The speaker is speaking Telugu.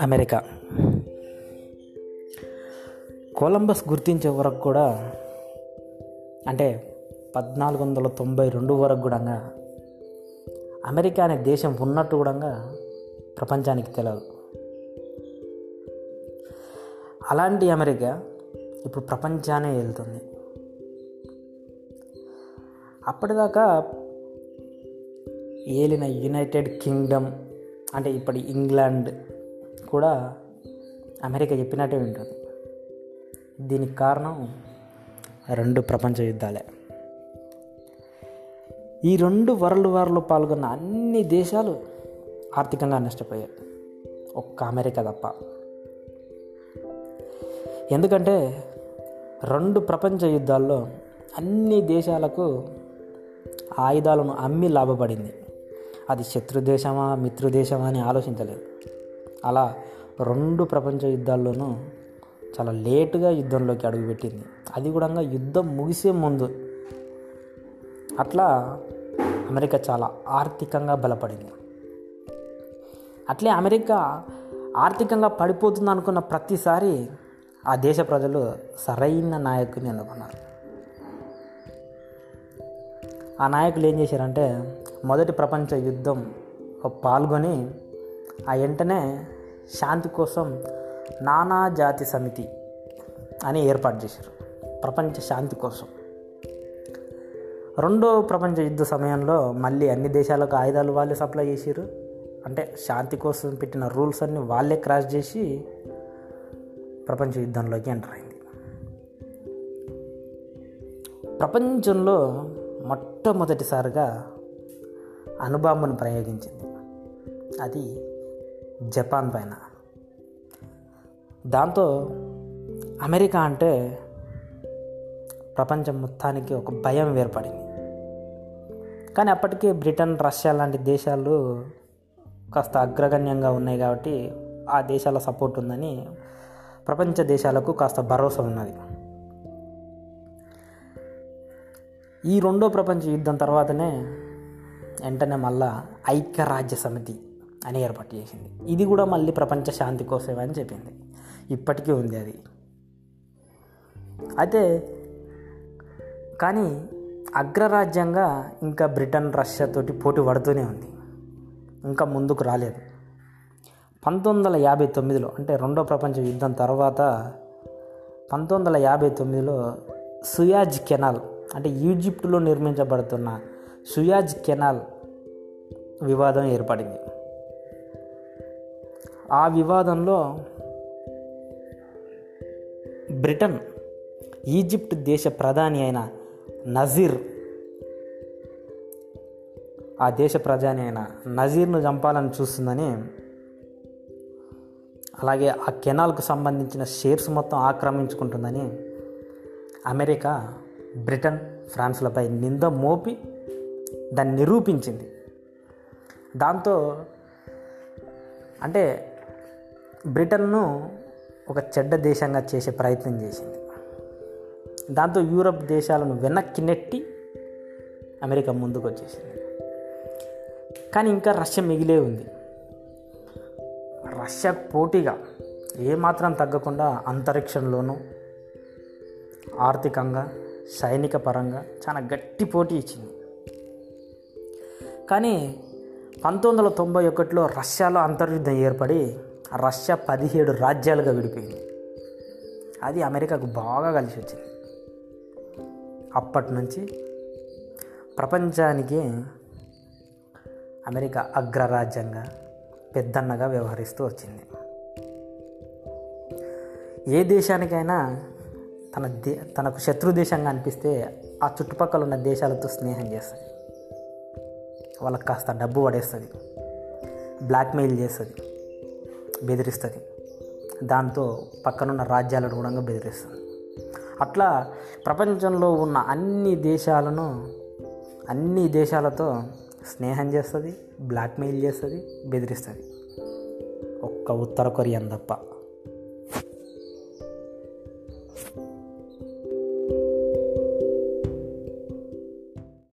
అమెరికా. కొలంబస్ గుర్తించే వరకు కూడా అంటే పద్నాలుగు వందల తొంభై రెండు వరకు కూడా అమెరికా అనే దేశం ఉన్నట్టు కూడా ప్రపంచానికి తెలియదు అలాంటి అమెరికా ఇప్పుడు ప్రపంచానే వెళ్తుంది. అప్పటిదాకా ఏలిన యునైటెడ్ కింగ్డమ్ అంటే ఇప్పటి ఇంగ్లాండ్ కూడా అమెరికా చెప్పినట్టే వింటుంది దీనికి కారణం రెండు ప్రపంచ యుద్ధాలే. ఈ రెండు వరల్డ్ వార్లో పాల్గొన్న అన్ని దేశాలు ఆర్థికంగా నష్టపోయాయి. ఒక్క అమెరికా తప్ప. ఎందుకంటే రెండు ప్రపంచ యుద్ధాల్లో అన్ని దేశాలకు ఆయుధాలను అమ్మి లాభపడింది. అది శత్రు దేశమా మిత్రుదేశమా అని ఆలోచించలేదు. అలా రెండు ప్రపంచ యుద్ధాల్లోనూ చాలా లేటుగా యుద్ధంలోకి అడుగుపెట్టింది. అది కూడా యుద్ధం ముగిసే ముందు. అట్లా అమెరికా చాలా ఆర్థికంగా బలపడింది. అట్లే అమెరికా ఆర్థికంగా పడిపోతుంది అనుకున్న ప్రతిసారి ఆ దేశ ప్రజలు సరైన నాయకుని అందుకున్నారు. ఆ నాయకులు ఏం చేశారంటే మొదటి ప్రపంచ యుద్ధం పాల్గొని ఆ వెంటనే శాంతి కోసం నానా జాతి సమితి అని ఏర్పాటు చేశారు. ప్రపంచ శాంతి కోసం. రెండో ప్రపంచ యుద్ధ సమయంలో మళ్ళీ అన్ని దేశాలకు ఆయుధాలు వాళ్ళే సప్లై చేశారు. అంటే శాంతి కోసం పెట్టిన రూల్స్ అన్నీ వాళ్ళే క్రాస్ చేసి ప్రపంచ యుద్ధంలోకి ఎంటర్ అయింది. ప్రపంచంలో మొట్టమొదటిసారిగా అణుబాంబును ప్రయోగించింది. అది జపాన్ పైన. దాంతో అమెరికా అంటే ప్రపంచం మొత్తానికి ఒక భయం ఏర్పడింది. కానీ అప్పటికే బ్రిటన్ రష్యా లాంటి దేశాలు కాస్త అగ్రగణ్యంగా ఉన్నాయి కాబట్టి ఆ దేశాల సపోర్ట్ ఉందని ప్రపంచ దేశాలకు కాస్త భరోసా ఉన్నది. ఈ రెండో ప్రపంచ యుద్ధం తర్వాతనే వెంటనే మళ్ళా ఐక్యరాజ్య సమితి అని ఏర్పాటు చేసింది. ఇది కూడా మళ్ళీ ప్రపంచ శాంతి కోసమే అని చెప్పింది. ఇప్పటికీ ఉంది అది. అయితే కానీ అగ్రరాజ్యంగా ఇంకా బ్రిటన్ రష్యాతోటి పోటీ పడుతూనే ఉంది. ఇంకా ముందుకు రాలేదు. పంతొమ్మిది వందల యాభై తొమ్మిదిలో అంటే రెండో ప్రపంచ యుద్ధం తర్వాత పంతొమ్మిది వందల యాభై తొమ్మిదిలో సుయాజ్ కెనాల్ అంటే ఈజిప్టులో నిర్మించబడుతున్న సుయాజ్ కెనాల్ వివాదం ఏర్పడింది. ఆ వివాదంలో బ్రిటన్ ఈజిప్ట్ దేశ ప్రధాని అయిన నజీర్ ఆ దేశ ప్రధాని అయిన నజీర్ను చంపాలని చూస్తుందని అలాగే ఆ కెనాల్కు సంబంధించిన షేర్స్ మొత్తం ఆక్రమించుకుంటుందని అమెరికా బ్రిటన్ ఫ్రాన్స్లపై నింద మోపి దాన్ని నిరూపించింది. దాంతో అంటే బ్రిటన్ను ఒక చెడ్డ దేశంగా చేసే ప్రయత్నం చేసింది. దాంతో యూరప్ దేశాలను వెనక్కి నెట్టి అమెరికా ముందుకు వచ్చేసింది కానీ ఇంకా రష్యా మిగిలే ఉంది. రష్యాకు పోటీగా ఏమాత్రం తగ్గకుండా అంతరిక్షంలోనూ ఆర్థికంగా సైనిక పరంగా చాలా గట్టి పోటీ ఇచ్చింది. కానీ పంతొమ్మిది వందల తొంభై ఒకటిలో రష్యాలో అంతర్యుద్ధం ఏర్పడి రష్యా పదిహేడు రాజ్యాలుగా విడిపోయింది. అది అమెరికాకు బాగా కలిసి వచ్చింది. అప్పటి నుంచి ప్రపంచానికి అమెరికా అగ్రరాజ్యంగా పెద్దన్నగా వ్యవహరిస్తూ వచ్చింది. ఏ దేశానికైనా తన దే తనకు శత్రు దేశంగా అనిపిస్తే ఆ చుట్టుపక్కల ఉన్న దేశాలతో స్నేహం చేస్తుంది. వాళ్ళకి కాస్త డబ్బు పడేస్తుంది. బ్లాక్మెయిల్ చేస్తుంది. బెదిరిస్తుంది. దాంతో పక్కనున్న రాజ్యాలను కూడా బెదిరిస్తుంది. అట్లా ప్రపంచంలో ఉన్న అన్ని దేశాలను అన్ని దేశాలతో స్నేహం చేస్తుంది బ్లాక్మెయిల్ చేస్తుంది బెదిరిస్తుంది. ఒక్క ఉత్తర కొరియన్ తప్ప.